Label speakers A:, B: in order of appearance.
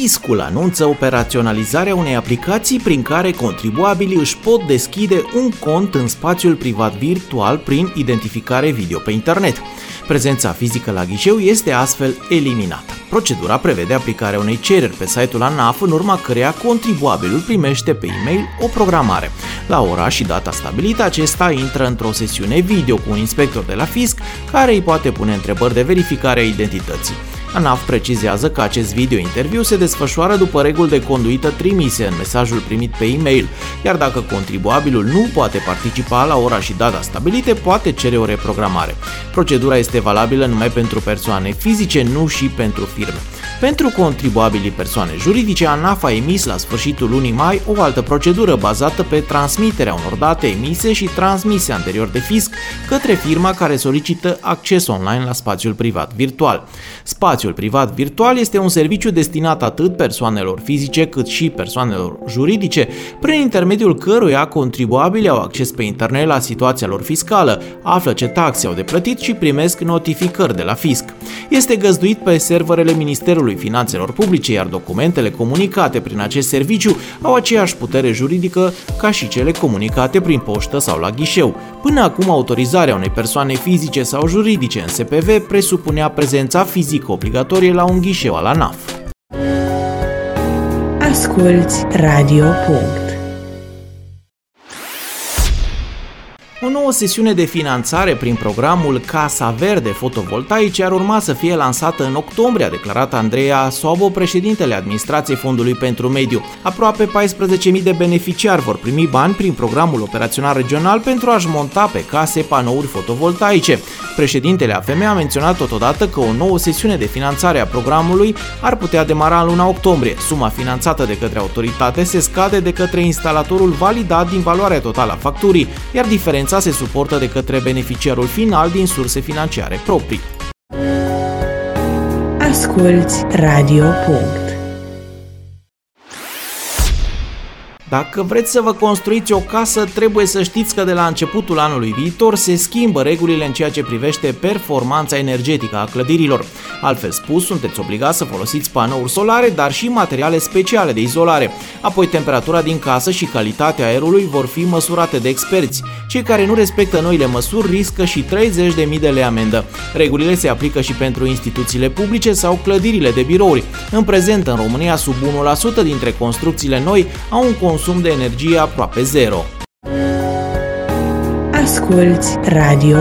A: Fiscul anunță operaționalizarea unei aplicații prin care contribuabilii își pot deschide un cont în spațiul privat virtual prin identificare video pe internet. Prezența fizică la ghișeu este astfel eliminată. Procedura prevede aplicarea unei cereri pe site-ul ANAF în urma căreia contribuabilul primește pe e-mail o programare. La ora și data stabilită, acesta intră într-o sesiune video cu un inspector de la fisc care îi poate pune întrebări de verificare a identității. ANAF precizează că acest video-interviu se desfășoară după reguli de conduită trimise în mesajul primit pe e-mail, iar dacă contribuabilul nu poate participa la ora și data stabilite, poate cere o reprogramare. Procedura este valabilă numai pentru persoane fizice, nu și pentru firme. Pentru contribuabilii persoane juridice, ANAF a emis la sfârșitul lunii mai o altă procedură bazată pe transmiterea unor date emise și transmise anterior de fisc către firma care solicită acces online la spațiul privat virtual. Spațiul privat virtual este un serviciu destinat atât persoanelor fizice cât și persoanelor juridice, prin intermediul căruia contribuabilii au acces pe internet la situația lor fiscală, află ce taxe au de plătit și primesc notificări de la fisc. Este găzduit pe serverele Ministerului Ministerului Finanțelor Publice, iar documentele comunicate prin acest serviciu au aceeași putere juridică ca și cele comunicate prin poștă sau la ghișeu. Până acum, autorizarea unei persoane fizice sau juridice în SPV presupunea prezența fizică obligatorie la un ghișeu al ANAF.
B: Asculți Radio.
A: O nouă sesiune de finanțare prin programul Casa Verde Fotovoltaice ar urma să fie lansată în octombrie, a declarat Andreea Sobo, președintele Administrației Fondului pentru Mediu. Aproape 14.000 de beneficiari vor primi bani prin programul operațional regional pentru a-și monta pe case panouri fotovoltaice. Președintele AFM a menționat totodată că o nouă sesiune de finanțare a programului ar putea demara în luna octombrie. Suma finanțată de către autoritate se scade de către instalatorul validat din valoarea totală a facturii, iar diferența Diferența se suportă de către beneficiarul final din surse financiare proprii.
B: Asculți Radio.
A: Dacă vreți să vă construiți o casă, trebuie să știți că de la începutul anului viitor se schimbă regulile în ceea ce privește performanța energetică a clădirilor. Altfel spus, sunteți obligați să folosiți panouri solare, dar și materiale speciale de izolare. Apoi temperatura din casă și calitatea aerului vor fi măsurate de experți. Cei care nu respectă noile măsuri riscă și 30.000 de lei amendă. Regulile se aplică și pentru instituțiile publice sau clădirile de birouri. În prezent, în România, sub 1% dintre construcțiile noi au un consum de energie aproape zero.
B: Asculți Radio.